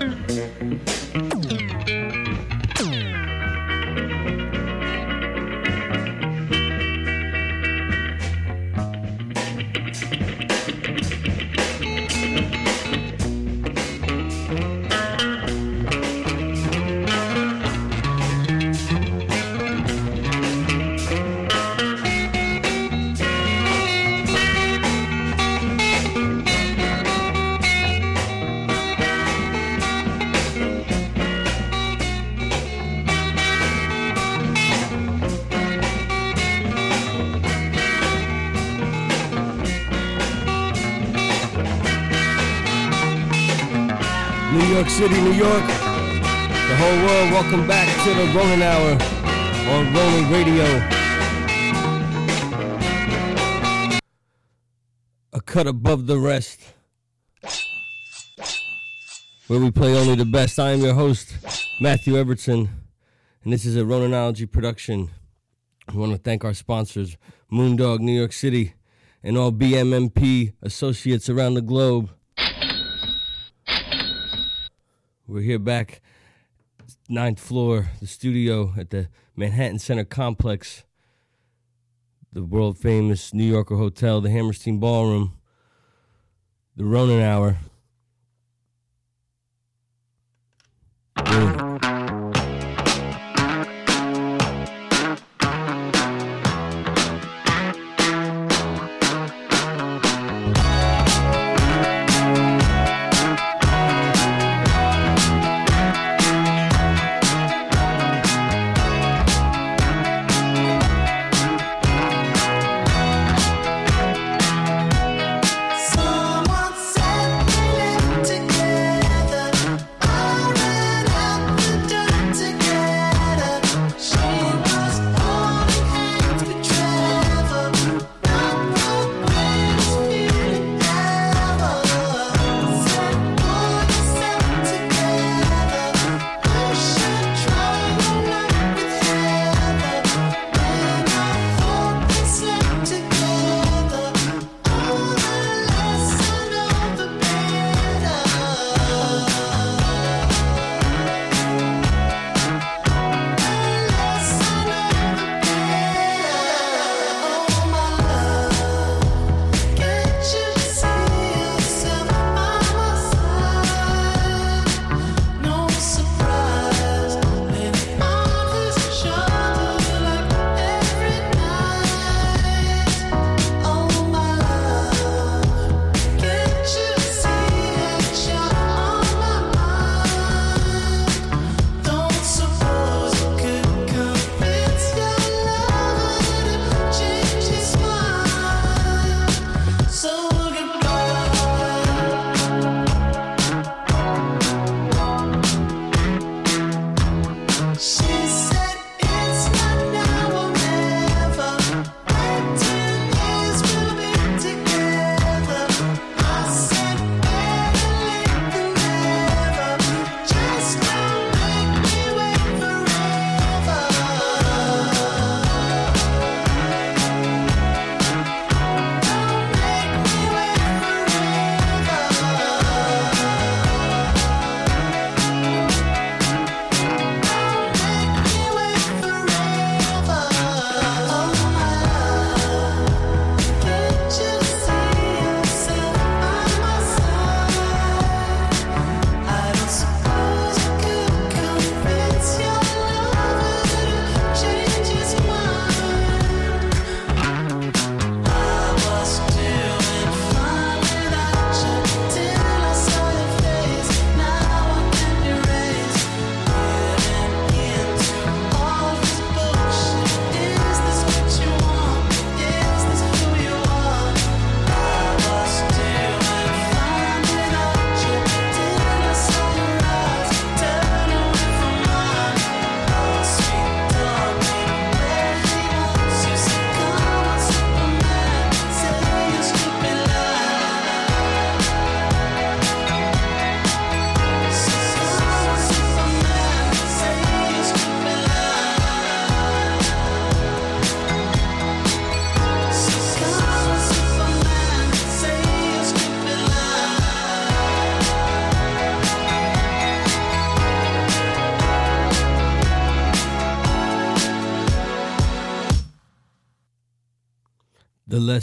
Música City, New York. The whole world, welcome back to the Ronin Hour on Ronin Radio. A cut above the rest. Where we play only the best. I am your host, Matthew Evertsen, and this is a Roninology production. We want to thank our sponsors, Moondog New York City, and all BMMP associates around the globe. We're here back, ninth floor, the studio at the Manhattan Center Complex, the world famous New Yorker Hotel, the Hammerstein Ballroom, the Ronin Hour.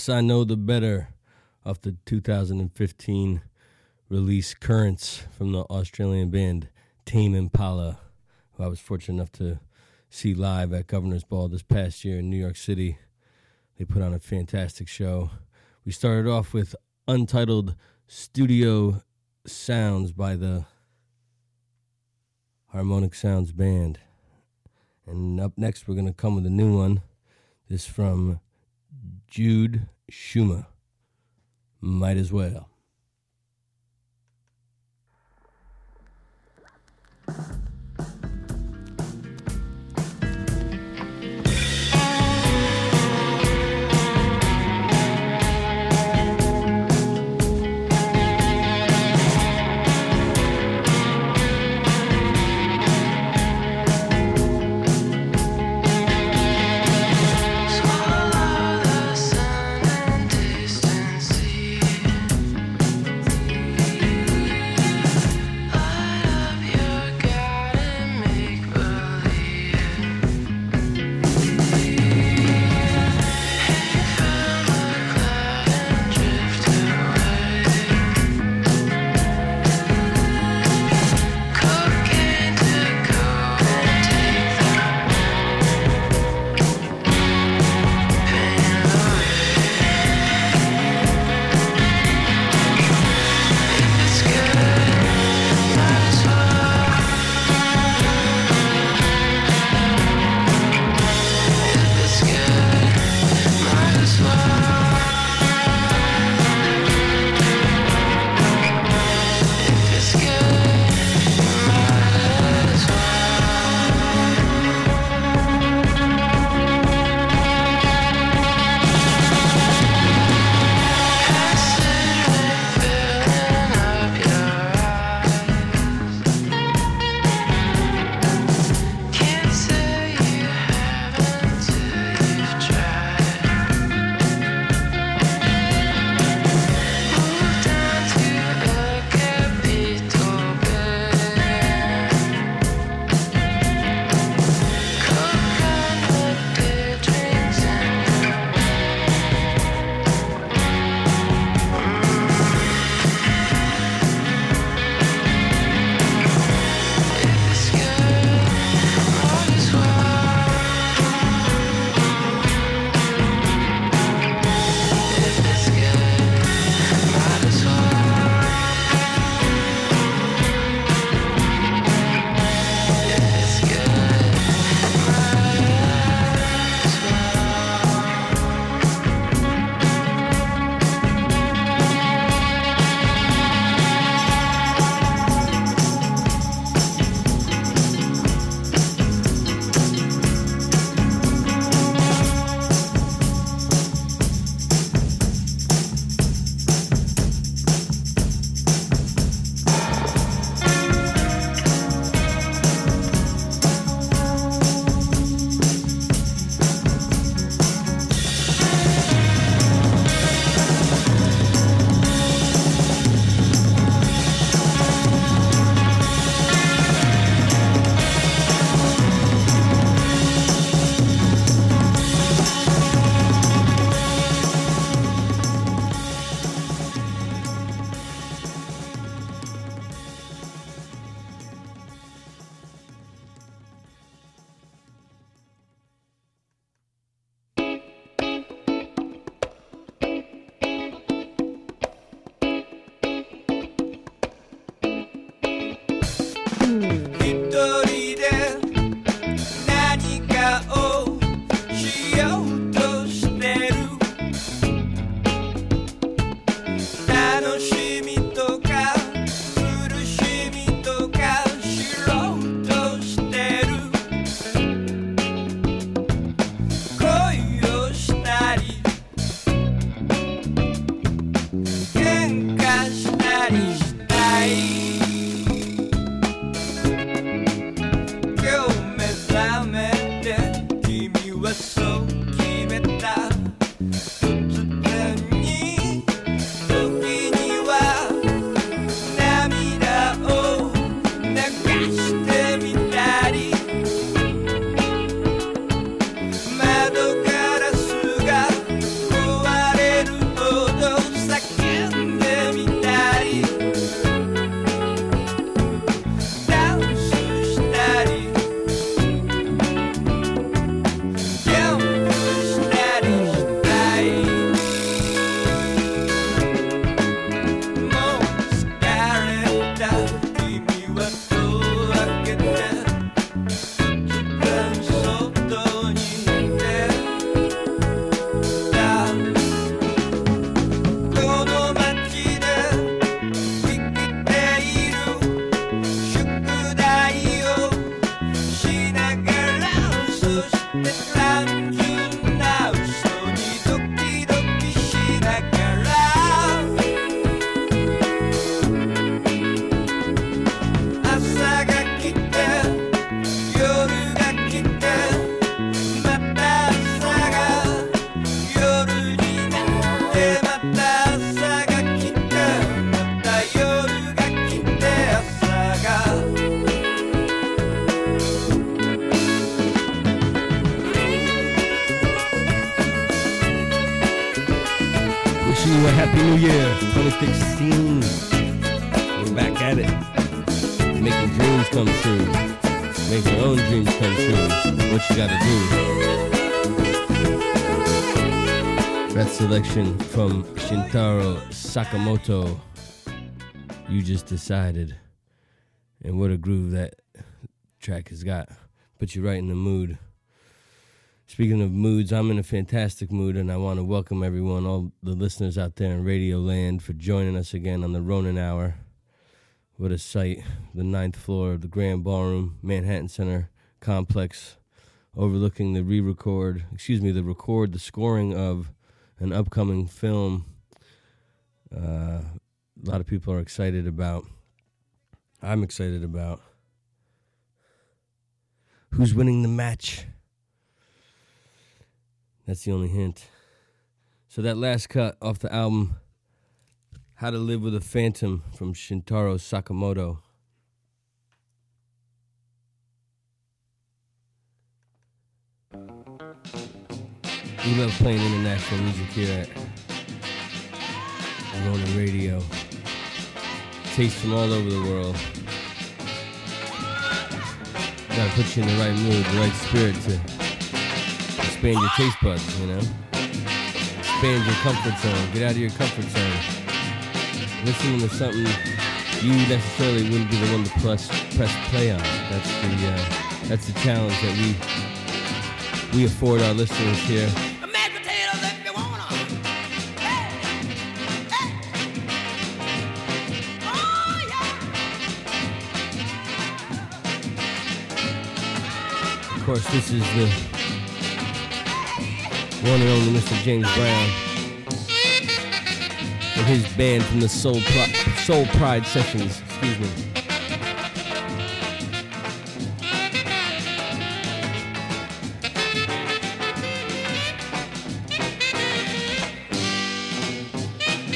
I know, the better. Off the 2015 release Currents from the Australian band Tame Impala, who I was fortunate enough to see live at Governor's Ball this past year in New York City. They put on a fantastic show. We started off with Untitled Studio Sounds by the Harmonic Sounds Band. And up next, we're going to come with a new one. This from Jude Schumer. Might as well. Sakamoto. You just decided. And what a groove that track has got. Put you right in the mood. Speaking of moods, I'm in a fantastic mood, and I want to welcome everyone, all the listeners out there in Radio Land, for joining us again on the Ronin Hour. What a sight! The ninth floor of the Grand Ballroom, Manhattan Center complex, overlooking the re-record, excuse me, the record, the scoring of an upcoming film. Uh, a lot of people are excited about. I'm excited about. Who's winning the match? That's the only hint. So that last cut off the album, How to Live with a Phantom from Shintaro Sakamoto. We love playing international music here at Ronin Radio. Taste from all over the world. Gotta put you in the right mood, the right spirit to expand your taste buds, you know? Expand your comfort zone. Get out of your comfort zone. Listening to something you necessarily wouldn't be the one to press press play on. That's the uh, that's the challenge that we we afford our listeners here. Course, this is the one and only Mr. James Brown and his band from the Soul, Pri- Soul Pride Sessions. Excuse me.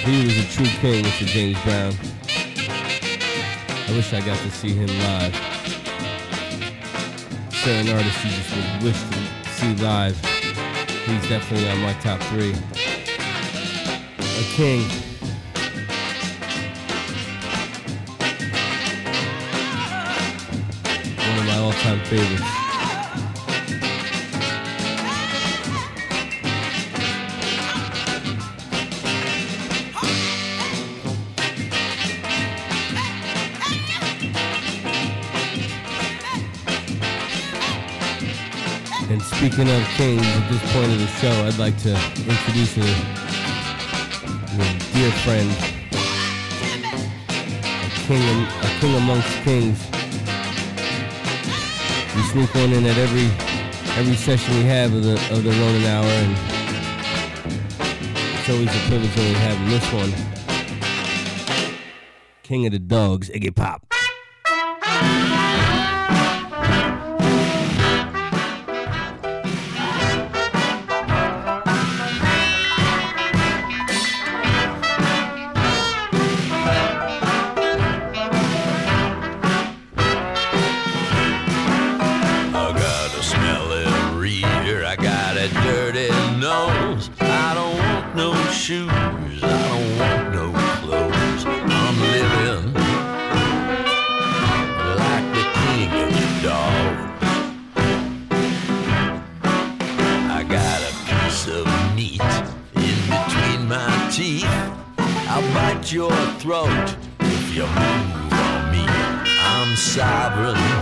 He was a true king, Mr. James Brown. I wish I got to see him live. Certain artists you just would wish to see live. He's definitely on my top three. A king. One of my all-time favorites. Speaking of kings, at this point of the show, I'd like to introduce you to dear friend, a king, a king amongst kings. We sneak one in at every every session we have of the of the Ronin Hour, and it's always a privilege when we have this one. King of the Dogs, Iggy Pop. Throat if you move on me. I'm sovereign.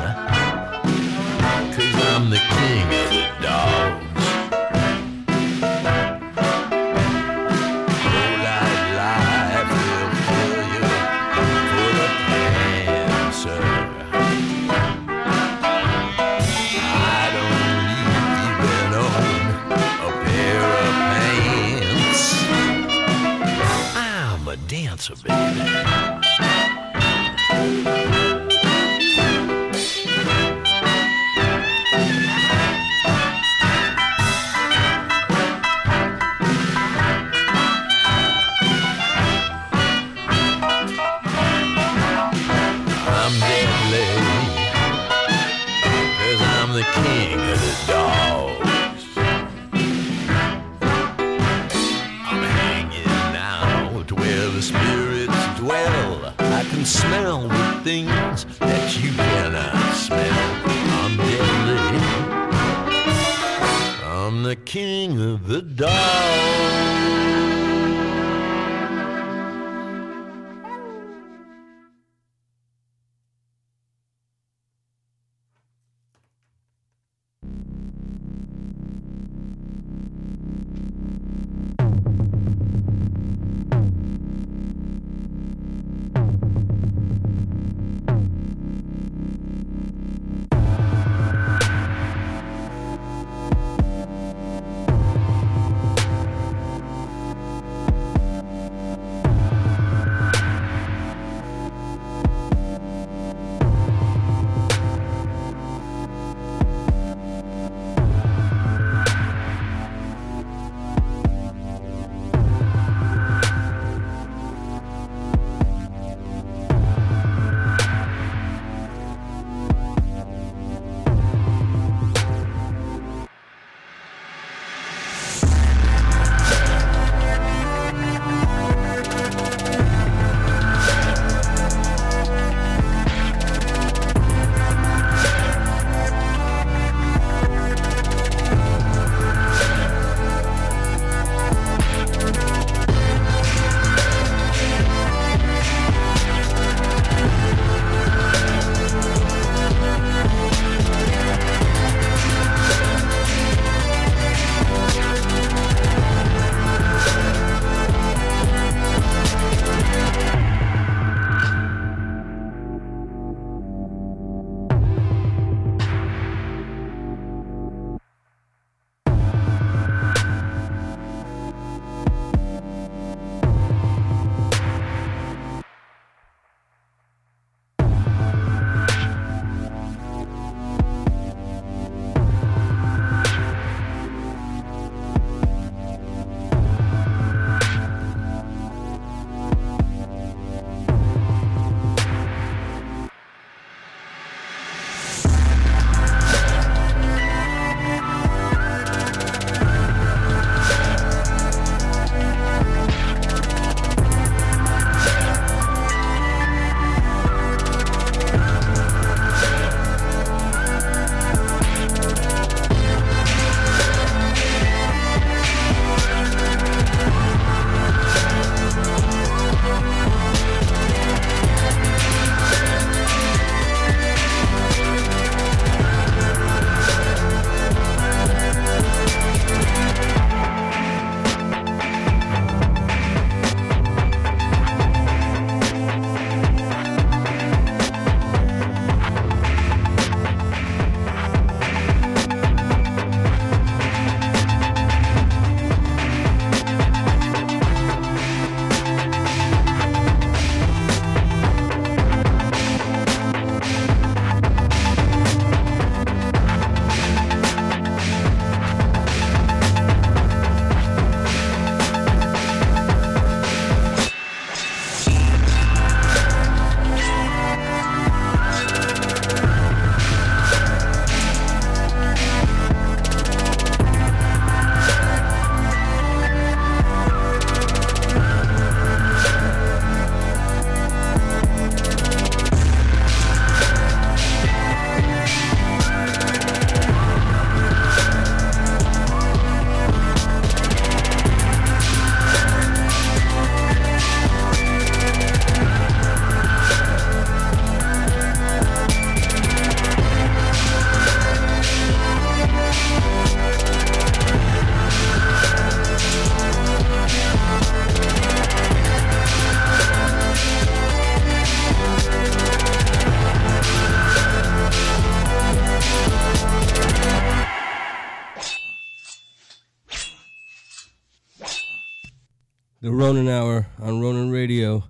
Ronin Hour on Ronin Radio.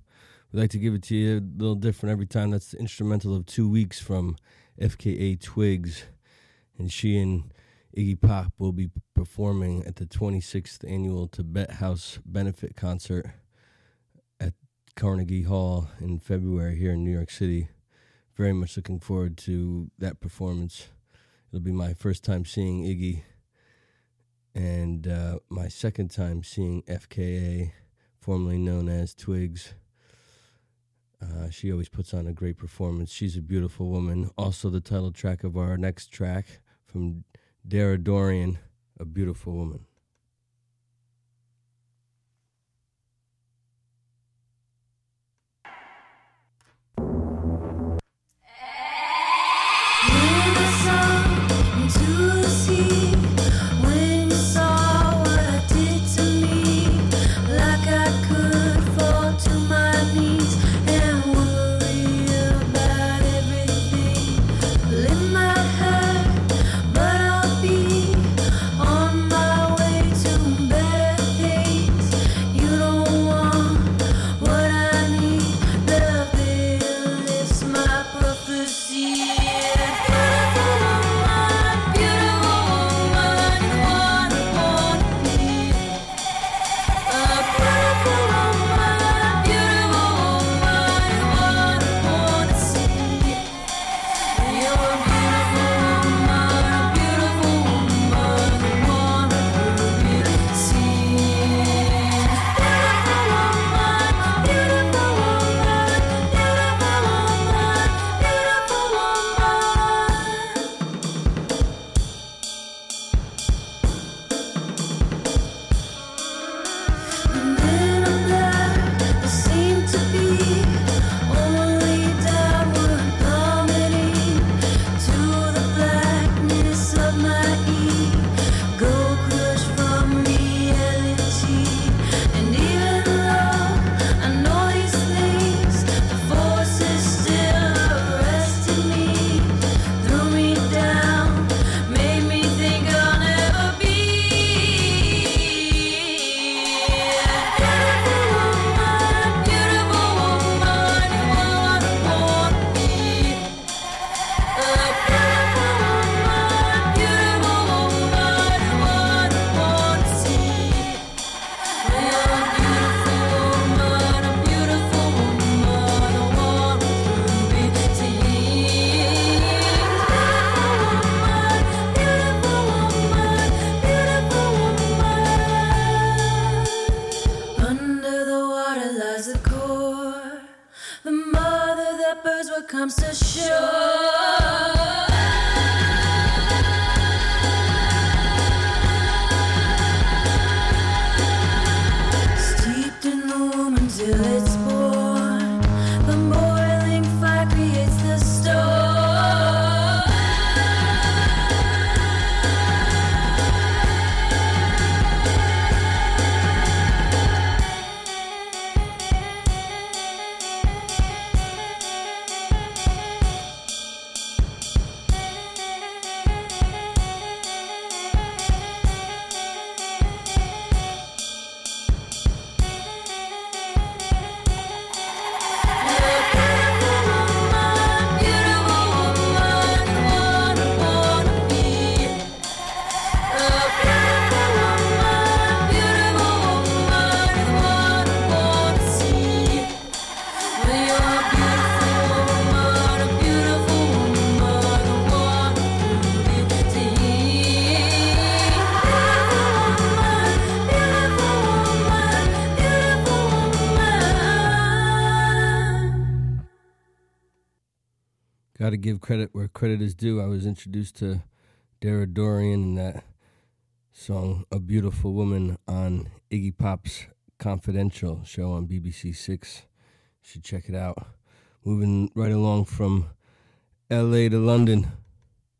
We like to give it to you a little different every time. That's the instrumental of two weeks from FKA Twigs. And she and Iggy Pop will be performing at the 26th annual Tibet House benefit concert at Carnegie Hall in February here in New York City. Very much looking forward to that performance. It'll be my first time seeing Iggy and uh, my second time seeing FKA formerly known as Twigs. Uh, she always puts on a great performance. She's a beautiful woman. Also, the title track of our next track from Dara Dorian, A Beautiful Woman. Give credit where credit is due. I was introduced to Dara Dorian and that song "A Beautiful Woman" on Iggy Pop's Confidential show on BBC Six. You should check it out. Moving right along from L.A. to London,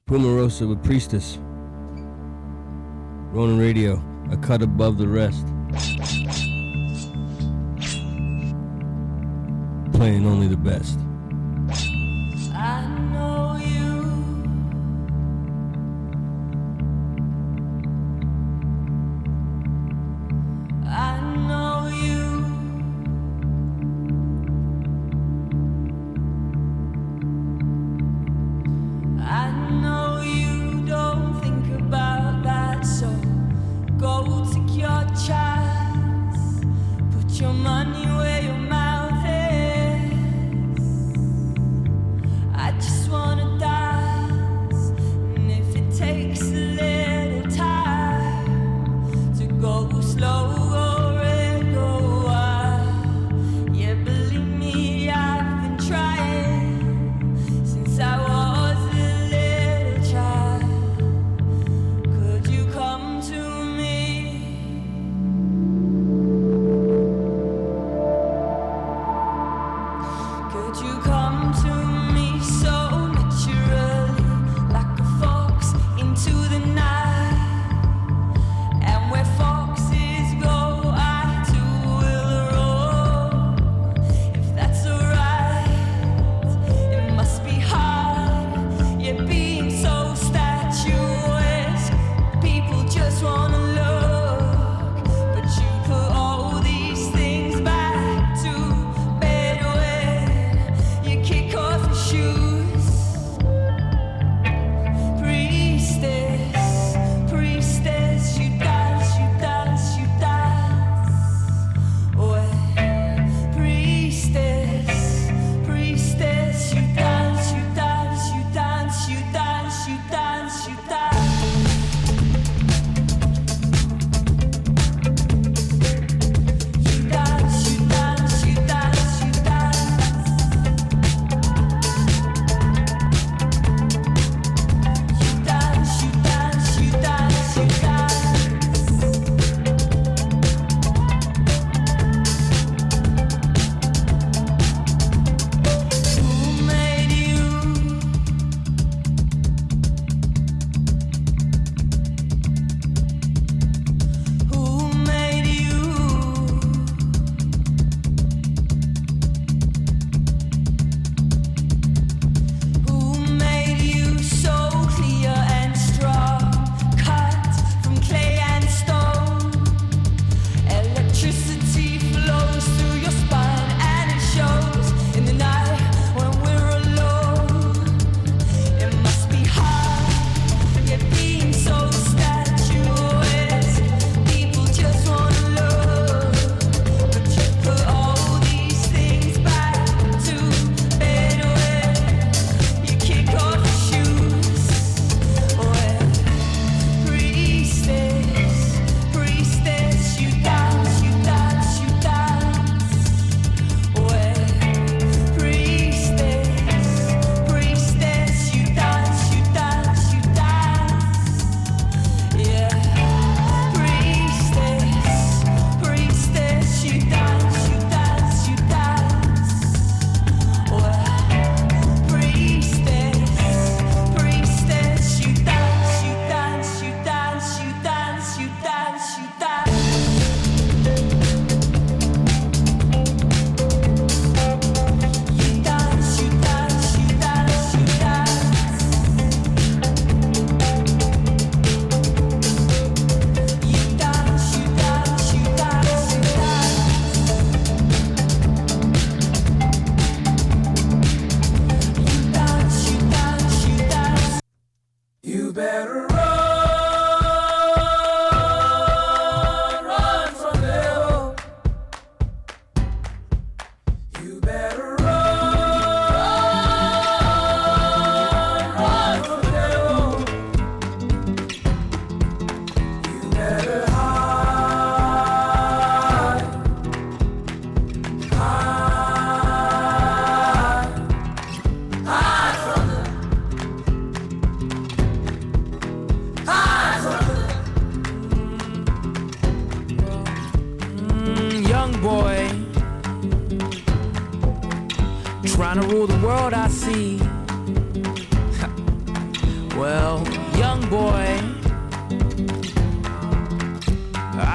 Pumarosa with Priestess. Ronin Radio, a cut above the rest. Playing only the best. Your money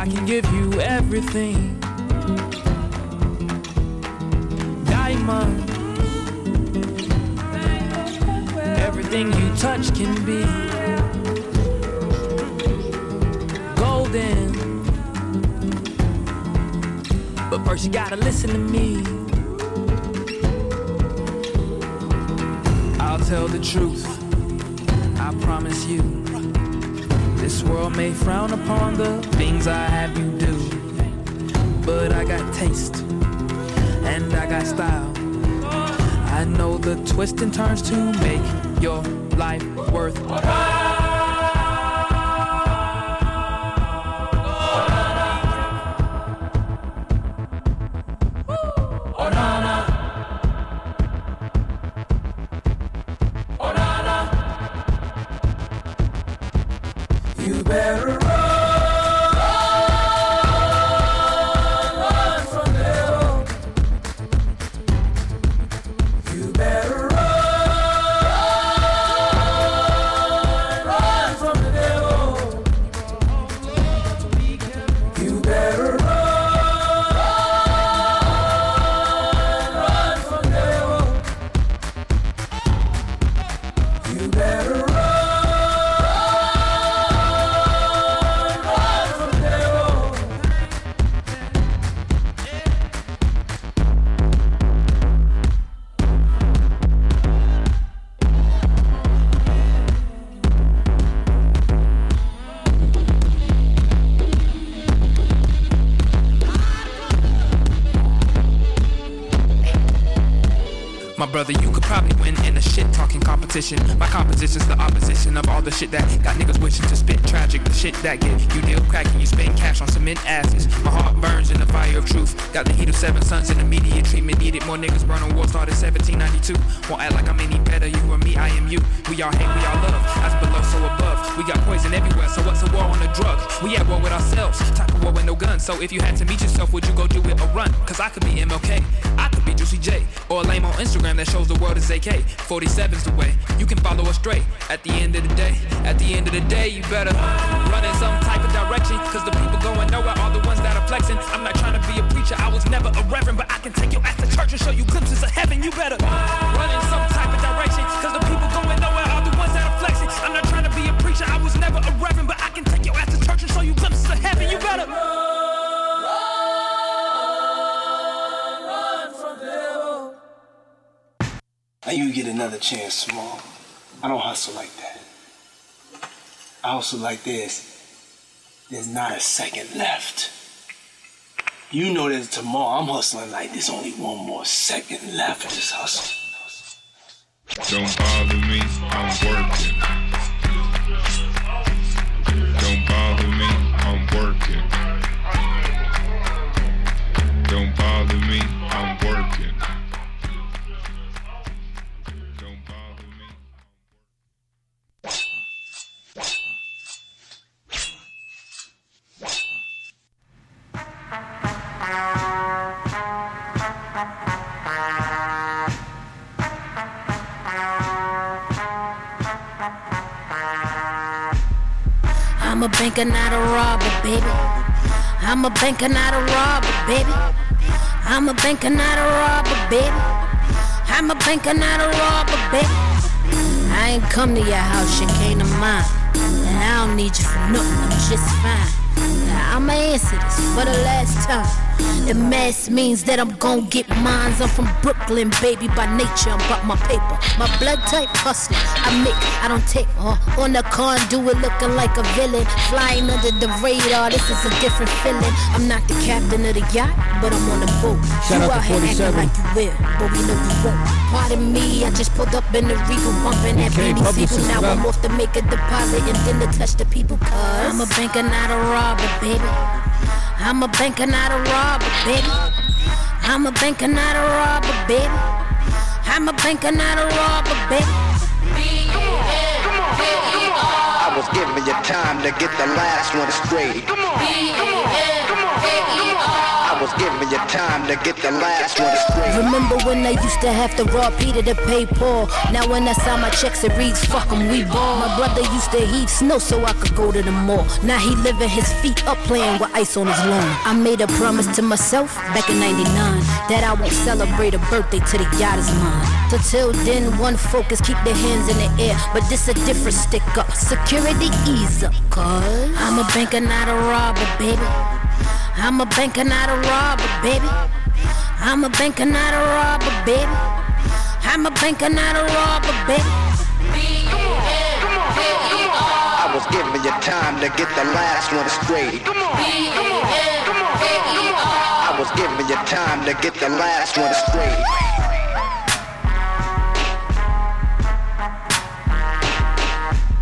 I can give you everything. Diamond, everything you touch can be golden. But first, you gotta listen to me. I'll tell the truth. I promise you. This world may frown upon the things I have you do. But I got taste and I got style. I know the twists and turns to make your life worthwhile. competition. My composition's the opposition of all the shit that got niggas wishing to spit tragic. The shit that get you deal cracking, you spend cash on cement asses. My heart burns in the fire of truth. Got the heat of seven suns and immediate treatment needed. More niggas burn on war started 1792. Won't act like I'm any better. You or me, I am you. We all hate, we all love. As below, so above. Poison everywhere, so what's a war on a drug? We at war with ourselves. Type of war with no guns. So if you had to meet yourself, would you go do it or run? Cause I could be MLK. I could be Juicy J. Or a lame on Instagram that shows the world is AK. 47's the way. You can follow us straight. At the end of the day, at the end of the day, you better run in some type of direction. Cause the people going nowhere are the ones that are flexing. I'm not trying to be a preacher, I was never a reverend, but I can take your ass to church and show you glimpses of heaven. You better run in some type of direction. Preacher, I was never a reverend, but I can take your ass to church and show you glimpses of heaven. You better. Now you get another chance, small. I don't hustle like that. I hustle like this. There's not a second left. You know that tomorrow I'm hustling like there's only one more second left in this hustle. Don't bother me, I'm working. Banker, not a robber, baby. I'm a banker, not a robber, baby. I'm a banker, not a robber, baby. I'm a banker, not a robber, baby. I ain't come to your house, you came to mine. And I don't need you for nothing, I'm just fine. Now I'ma answer this for the last time. The mass means that I'm gon' get mines. I'm from Brooklyn, baby, by nature. I'm about my paper. My blood type hustler. I make, I don't take. Uh, on the conduit looking like a villain. Flying under the radar, this is a different feeling. I'm not the captain of the yacht, but I'm on the boat. Shout you out out here acting like you will, but we know you won't. Pardon me, I just pulled up in the Regal, bumping that Okay, Benny Siegel. Now rep. I'm off to make a deposit and then to touch the people. Cause I'm a banker, not a robber, baby. I'm a banker, not a robber, baby. I'm a banker, not a robber, baby. I'm a banker, not a robber, baby. I was giving you time to get the last one straight. I Was giving you time to get the last one straight. Remember when I used to have to rob Peter to pay Paul? Now when I sign my checks, it reads, fuck 'em, we ball. My brother used to heat snow so I could go to the mall. Now he living his feet up playing with ice on his lawn. I made a promise to myself back in 99 that I won't celebrate a birthday till the yacht is mine. So till then, one focus, keep their hands in the air. But this a different stick up. Security ease up, cause I'm a banker, not a robber, baby. I'm a banker, not a robber, baby. I'm a banker, not a robber, baby. I'm a banker, not a robber, baby. I was giving you time to get the last one straight. I was giving you time to get the last one straight.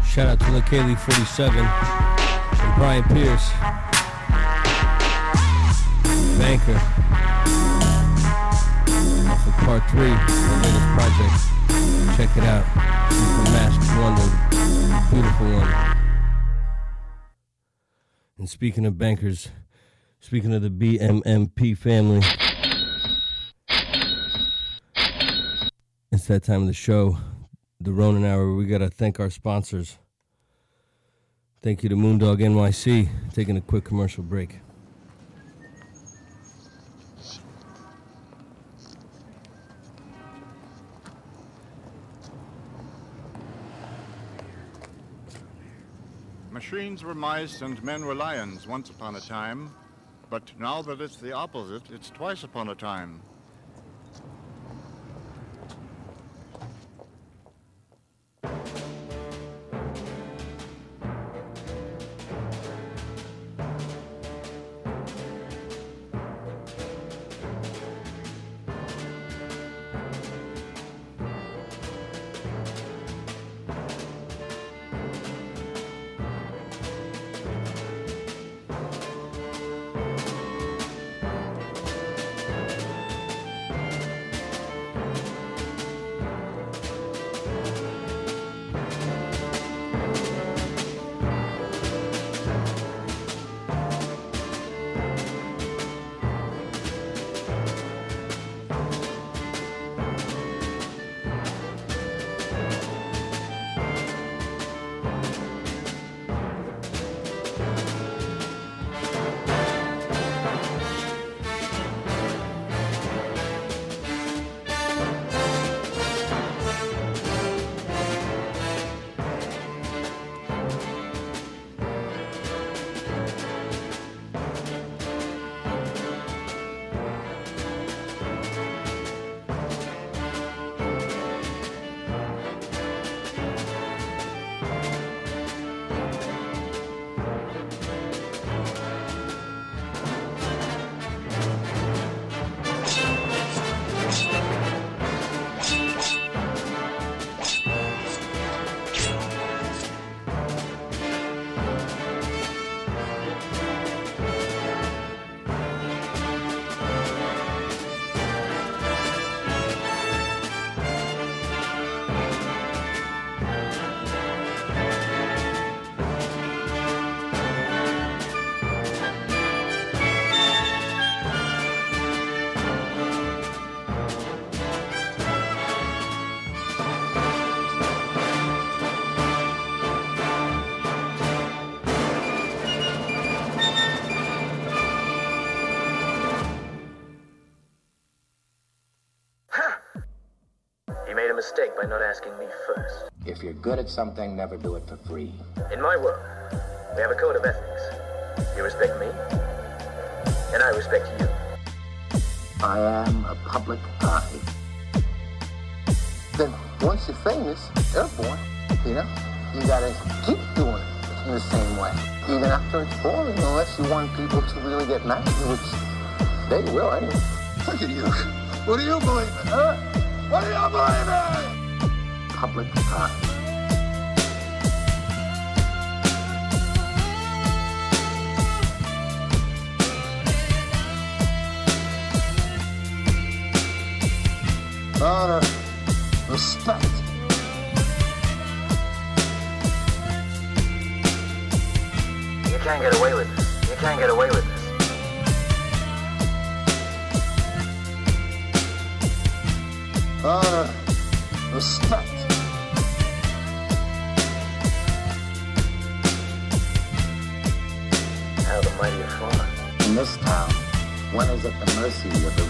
Shout out to LaKaylee 47 and Brian Pierce. Banker. Off of part three, of the latest project. Check it out. Beautiful masked wonder. Beautiful one. And speaking of bankers, speaking of the BMMP family, it's that time of the show, the Ronin Hour. We got to thank our sponsors. Thank you to Moondog NYC. Taking a quick commercial break. Machines were mice and men were lions once upon a time, but now that it's the opposite, it's twice upon a time. You made a mistake by not asking me first. If you're good at something, never do it for free. In my world, we have a code of ethics. You respect me, and I respect you. I am a public eye. Then once you're famous, airborne, you know, you gotta keep doing it in the same way. Even after it's boring, unless you want people to really get mad, at you, which they will anyway. Look at you. What do you believe in, huh? What you believe? Public eye. honor, respect. You can't get away with. You can't get away with.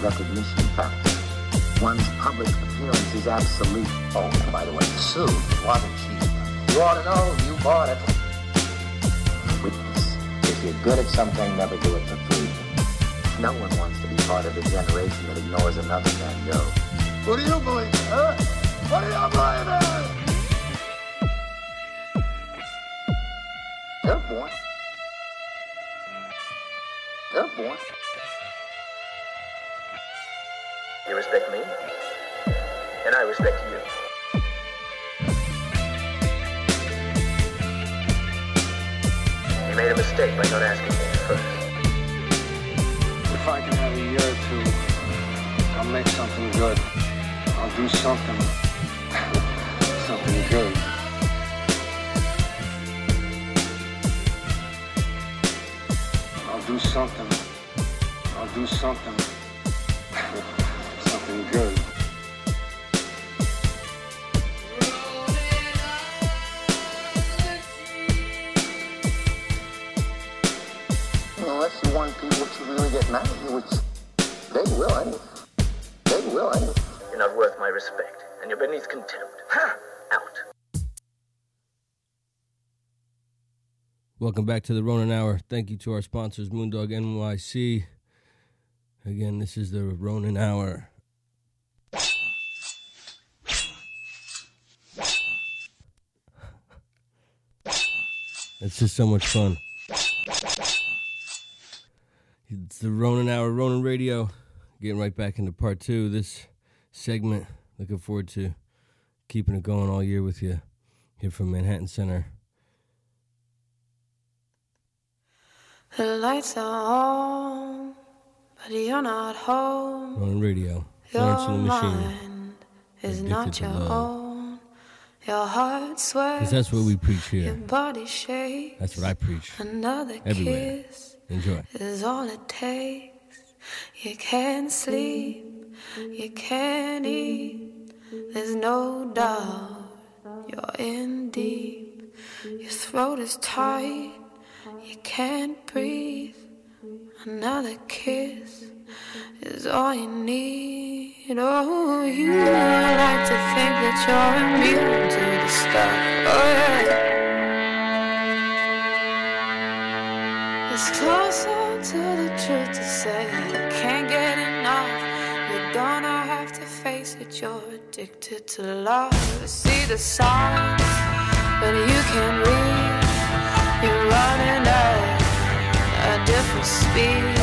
Recognition factor. One's public appearance is absolute. Oh, and by the way, the suit wasn't cheap. You ought to know you bought it. Witness, if you're good at something, never do it for free. No one wants to be part of a generation that ignores another man go. What do you believe huh? What do you believe in? They're born. They're born. Mistake by not asking me first. If I can have a year or two, I'll make something good. I'll do something. something good. I'll do something. I'll do something. something good. People to really get mad at you, which they will anyway. They will anyway. You're not worth my respect, and you're beneath contempt. Ha! Out. Welcome back to the Ronin Hour. Thank you to our sponsors, Moondog NYC. Again, this is the Ronin Hour. It's just so much fun. It's the Ronin Hour, Ronin Radio. Getting right back into part two of this segment. Looking forward to keeping it going all year with you here from Manhattan Center. The lights are on, but you're not home. Ronin Radio. Florence and the Your Machine. is not your own. Your heart sweats. Because that's what we preach here. Your body shakes. That's what I preach. Another Everywhere. kiss Enjoy. is all it takes. You can't sleep. You can't eat. There's no doubt you're in deep. Your throat is tight. You can't breathe. Another kiss is all you need. Oh, you like to think that you're immune to the stuff. Oh, yeah. Closer to the truth to say you can't get enough. You're gonna have to face it. You're addicted to love. See the signs, but you can't read. You're running at a different speed.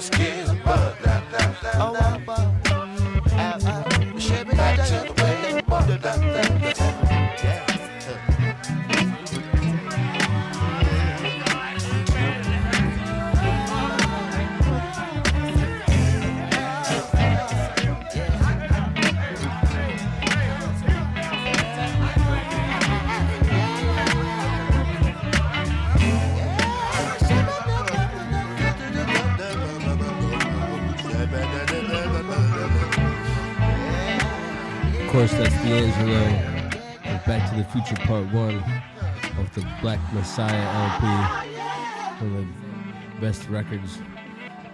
just get. Black Messiah LP, one of the best records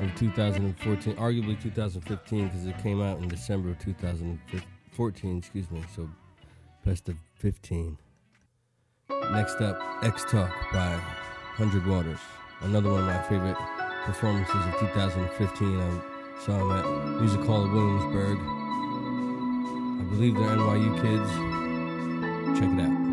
of 2014, arguably 2015, because it came out in December of 2014. Excuse me. So, best of 15. Next up, X Talk by Hundred Waters, another one of my favorite performances of 2015. I saw them at Music Hall of Williamsburg. I believe they're NYU kids. Check it out.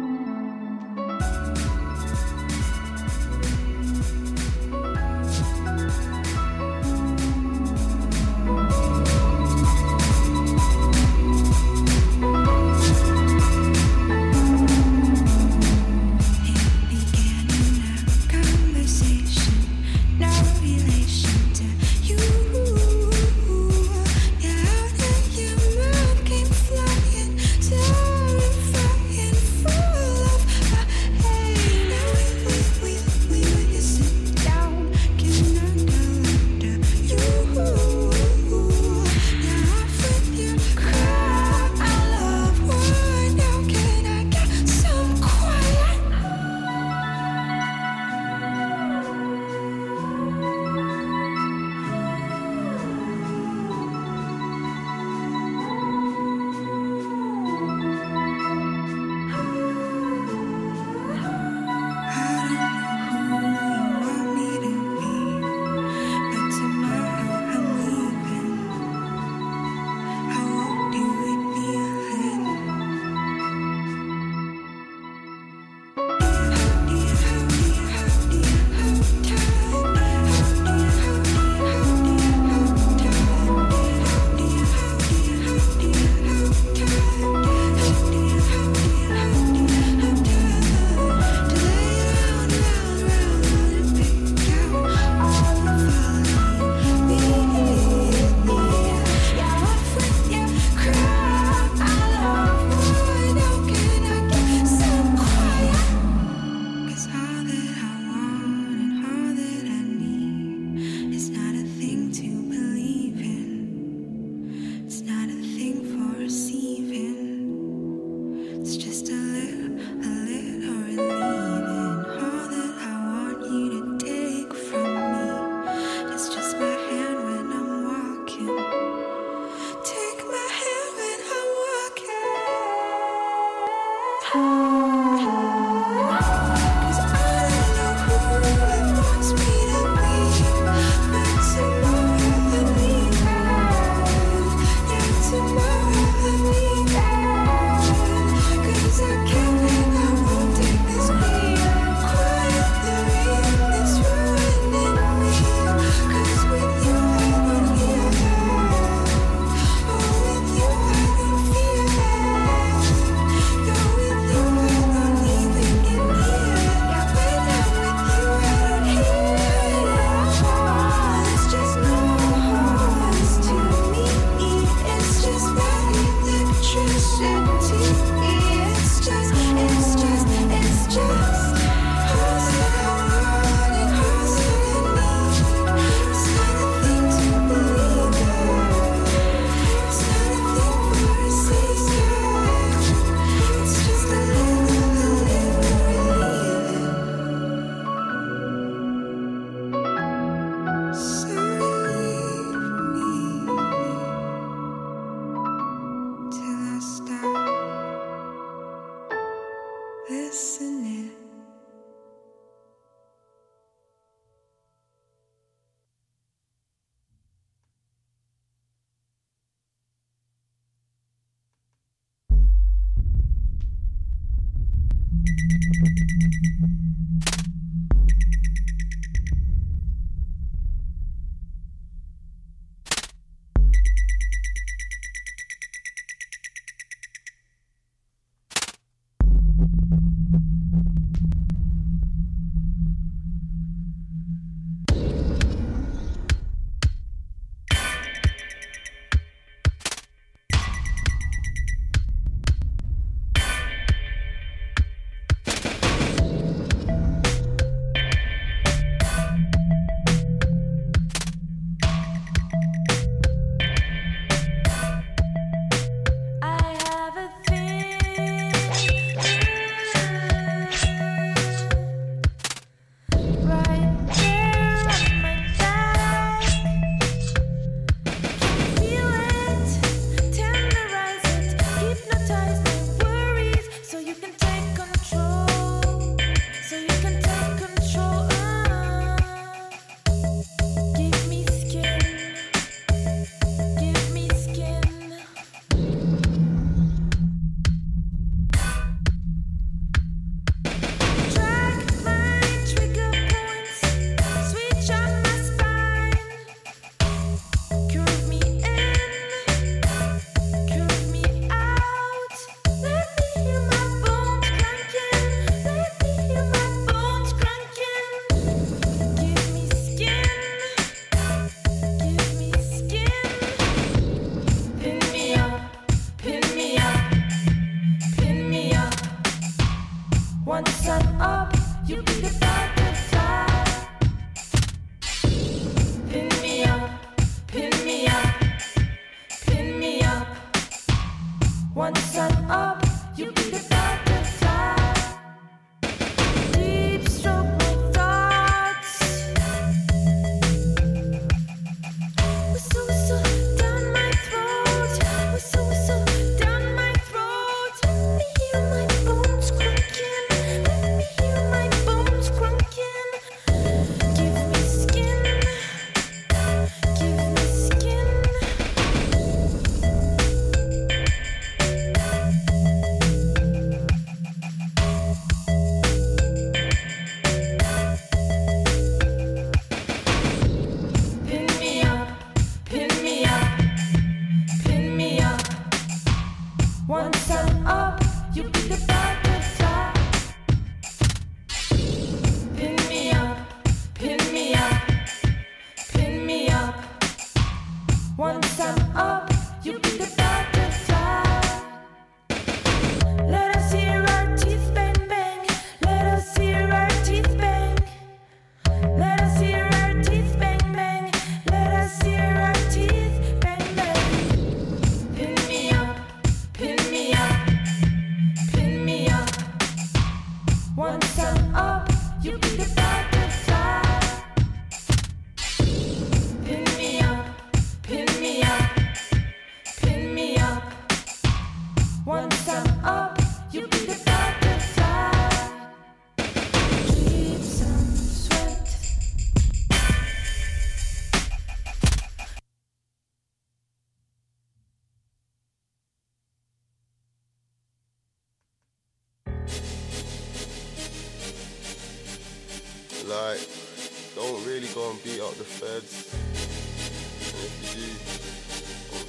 up the feds. And if you do,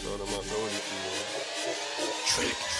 don't them I told you to. Trick.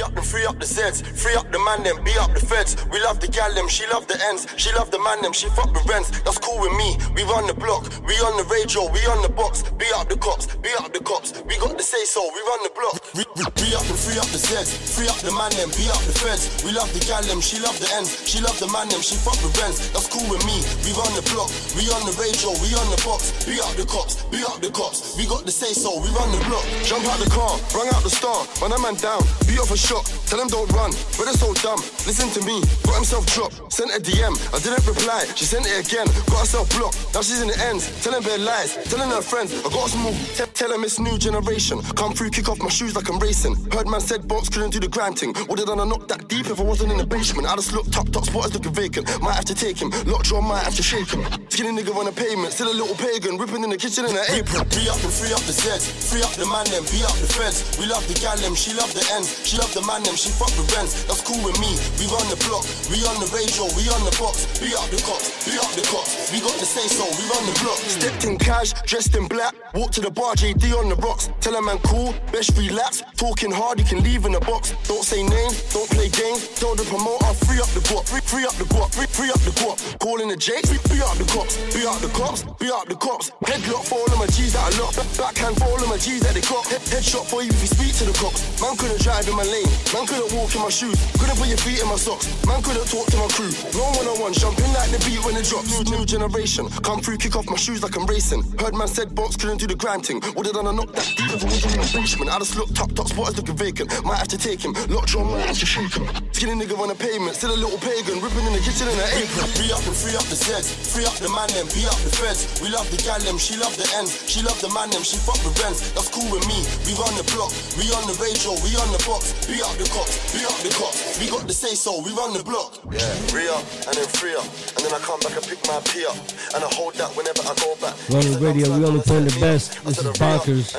Free up and free up the Zeds, free up the man them, be up the feds. We love the gal them, she love the ends, she love the man them, she fuck with rents. That's cool with me. We run the block, we on the radio, we on the box. Be up the cops, be up the cops. We got the say so, we run the block. Re- re- Free up and free up the Zeds, free up the man them, be up the feds. We love the gal them, she love the ends, she love the man them, she fuck with rents. That's cool with me. We run the block, we on the radio, we on the box. Be up the cops, be up the cops. We got the say so, we run the block. Jump out the car, run out the star, run a man down, beat off a shot, tell him don't run, but it's so dumb. Listen to me, got himself dropped, sent a DM, I didn't reply, she sent it again, got herself blocked, now she's in the ends, telling bare lies, telling her friends, I got more, Te- tell him it's new generation, come through, kick off my shoes like I'm racing, heard man said box couldn't do the grind thing, would've done a knock that deep if I wasn't in the basement, I just looked top, top spotters looking vacant, might have to take him, lockjaw might have to shake him, skinny nigga on the pavement, still a little pagan, ripping in the kitchen in an apron. Free up and free up the Zeds, free up the man them, be up the feds. We love the gal them, she love the ends, she love the the man them, she fuck with Renz. That's cool with me. We run the block, we on the radio, we on the box. Be up the cops, be up the cops. We got the say so, we run the block. Stepped in cash, dressed in black. Walk to the bar, JD on the rocks. Tell a man cool, best relax. Talking hard, you can leave in the box. Don't say names, don't play games. Tell the promoter, free up the guap, free, free up the guap, free, free up the guap. Calling the Jakes, free up the cops, be up the cops, be up the cops. Headlock for all of my G's that I lock. Backhand for all of my G's that they clock. Head, headshot for you if you speak to the cops. Man couldn't drive in my lane, man couldn't walk in my shoes. Couldn't put your feet in my socks, man couldn't talk to my crew. No one on one, jumping like the beat when it drops. New, new generation, come through, kick off my shoes like I'm racing. Heard man said box couldn't do the grind thing. Would've done a knock that deep if it wasn't a benchman. I just looked top, top spotters looking vacant. Might have to take him, locked on, might have shake him. Skinny nigga on the pavement, still a little pagan, ripping in the kitchen in an apron. Free up and free up the Zeds, free up the man them, be up the feds. We love the gal them, she love the ends, she love the man them, she fuck with Renz. That's cool with me. We run the block, we on the radio, we on the box. Be up the cops, be up the cops. We got the say so, we run the block. Yeah, free up and then free up, and then I come back and pick my P up, and I hold that whenever I go back. the radio, we only playing the best. This is bonkers.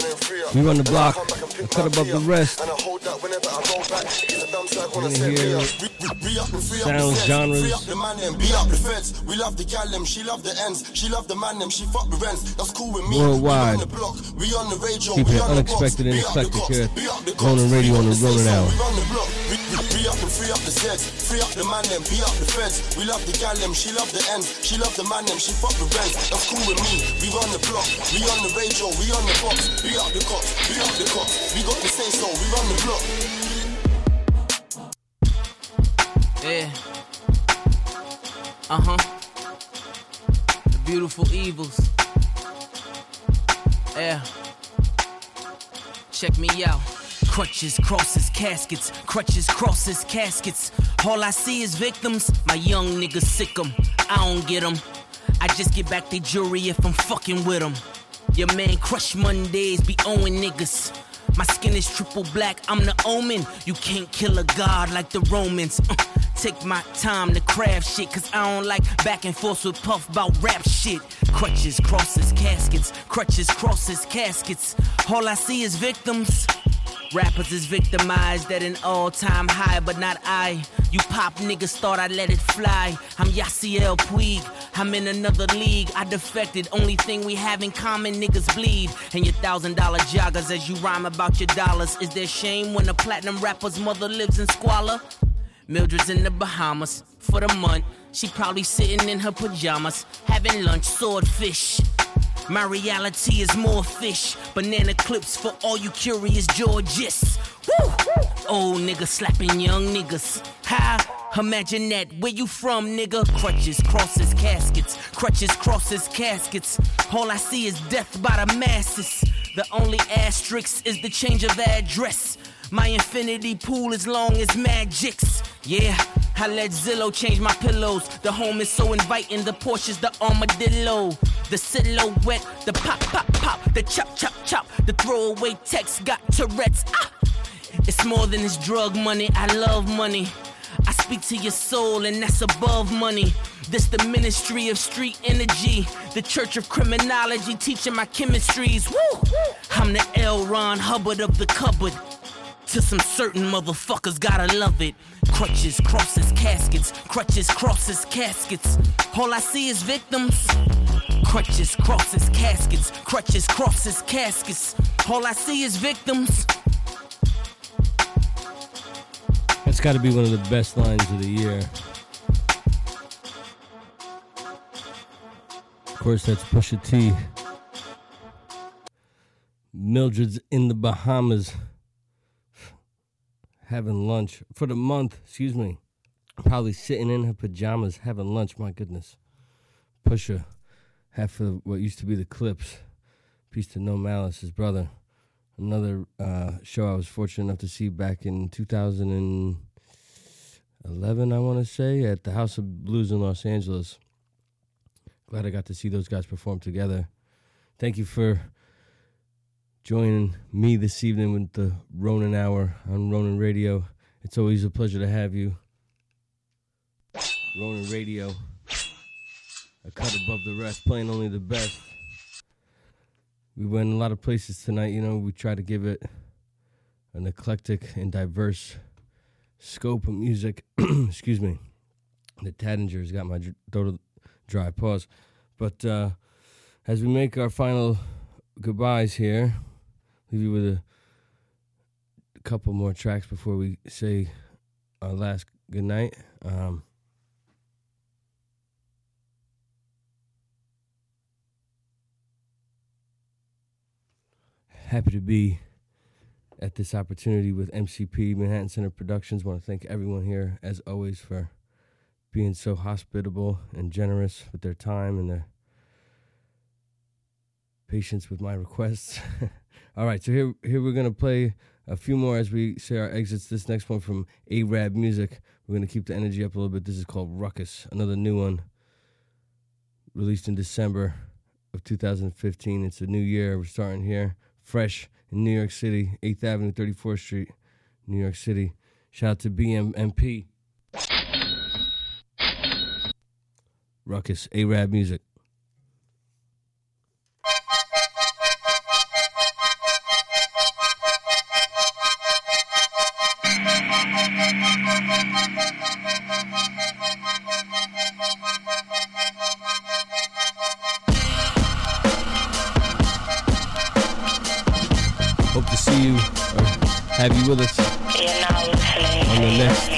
We run the block. We cut above the rest. And hold that whenever I go back. It's a dumb We're and gonna say re up. Re up and free up the sets. genres. Free up the man them, be up the feds. We love the gal them, she love the ends. She love the man them, she fuck with rents. That's cool with me. Worldwide. We on the block, we on the radio, we on the unexpected and the eclectic here. the Radio on the We got Ronin say so, Hour. We run the block. Re re up and free up the Zeds. Free up the man them, be up the feds. We love the gal them, she love the ends. She love the man them, she fuck with rents. That's cool with me. We run the block, we on the radio, we on the box. Be up the cops, be up the cops. We got the say so, we run the block. Yeah. Uh huh. The beautiful evils. Yeah. Check me out. Crutches, crosses, caskets. Crutches, crosses, caskets. All I see is victims. My young niggas sick 'em. I don't get 'em. I just get back the jury if I'm fucking with 'em. Your man Crush Mondays be owing niggas. My skin is triple black, I'm the omen. You can't kill a god like the Romans. Uh, take my time to craft shit, cause I don't like back and forth with Puff about rap shit. Crutches, crosses, caskets. Crutches, crosses, caskets. All I see is victims. Rappers is victimized at an all-time high, but not I. You pop niggas thought I let it fly. I'm Yasiel Puig. I'm in another league. I defected. Only thing we have in common, niggas bleed. And your thousand dollar joggers as you rhyme about your dollars. Is there shame when a platinum rapper's mother lives in squalor? Mildred's in the Bahamas for the month. She probably sitting in her pajamas, having lunch, swordfish. My reality is more fish. Banana clips for all you curious Georges. Woo! Old nigga slapping young niggas. How? Imagine that. Where you from, nigga? Crutches, crosses, caskets. Crutches, crosses, caskets. All I see is death by the masses. The only asterisk is the change of address. My infinity pool as long as magic's. Yeah, I let Zillow change my pillows. The home is so inviting. The Porsche's the armadillo. The silhouette, the pop, pop, pop, the chop, chop, chop. The throwaway text got Tourette's. Ah! It's more than this drug money. I love money. I speak to your soul, and that's above money. This the ministry of street energy, the church of criminology, teaching my chemistries. Woo! I'm the L. Ron Hubbard of the cupboard. To some certain motherfuckers, gotta love it. Crutches, crosses, caskets. Crutches, crosses, caskets. All I see is victims. Crutches, crosses, caskets. Crutches, crosses, caskets. All I see is victims. That's got to be one of the best lines of the year. Of course, that's Pusha T. Mildred's in the Bahamas having lunch for the month, excuse me. Probably sitting in her pajamas having lunch, my goodness. Pusha, half of what used to be the Clipse. Peace to No Malice, his brother. Another uh, show I was fortunate enough to see back in 2011, I want to say, at the House of Blues in Los Angeles. Glad I got to see those guys perform together. Thank you for joining me this evening with the Ronin Hour on Ronin Radio. It's always a pleasure to have you. Ronin Radio, a cut above the rest, playing only the best. We went a lot of places tonight, you know, we try to give it an eclectic and diverse scope of music. Excuse me. The Taittinger's got my throat dry. Pause. But uh, as we make our final goodbyes here, leave you with a, a couple more tracks before we say our last goodnight. Um, happy to be at this opportunity with MCP Manhattan Center Productions. Want to thank everyone here, as always, for being so hospitable and generous with their time and their patience with my requests. All right, so here here we're gonna play a few more as we say our exits. This next one from Arab Music. We're gonna keep the energy up a little bit. This is called Ruckus, another new one, released in December of 2015. It's a new year. We're starting here, fresh in New York City, 8th Avenue, 34th Street, New York City. Shout out to BMMP. Ruckus, Arab Music. Hope to see you or have you with us on the next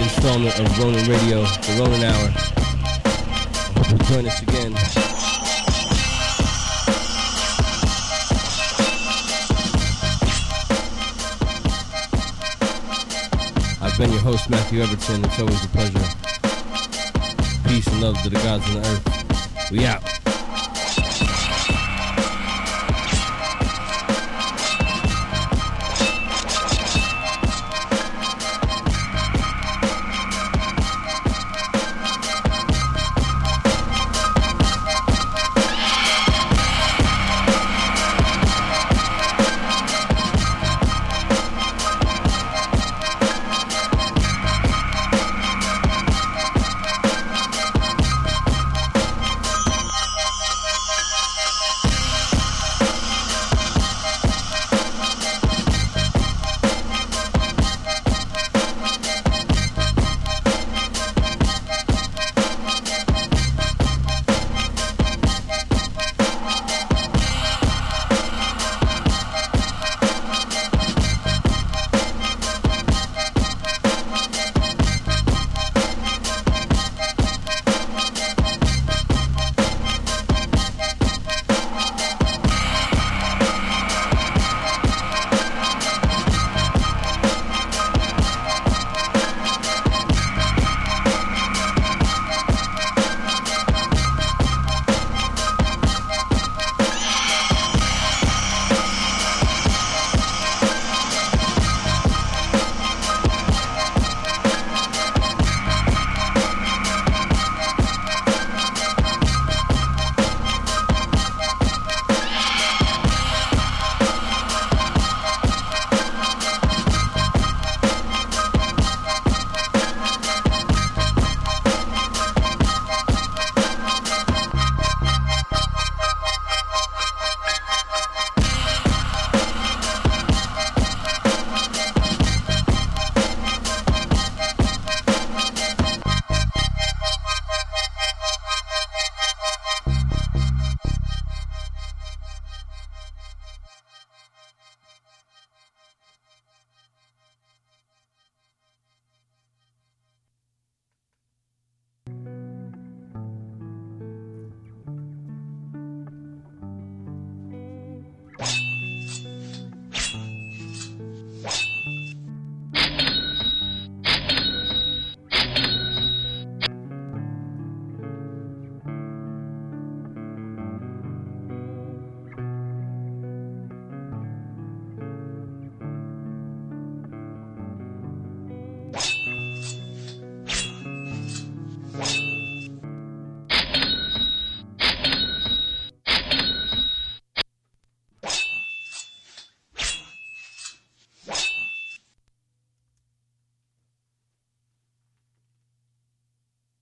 installment of Ronin Radio, the Ronin Hour. Hope you join us again. I've been your host, Matthew Evertsen. It's always a pleasure. Peace and love to the gods on the earth. We out.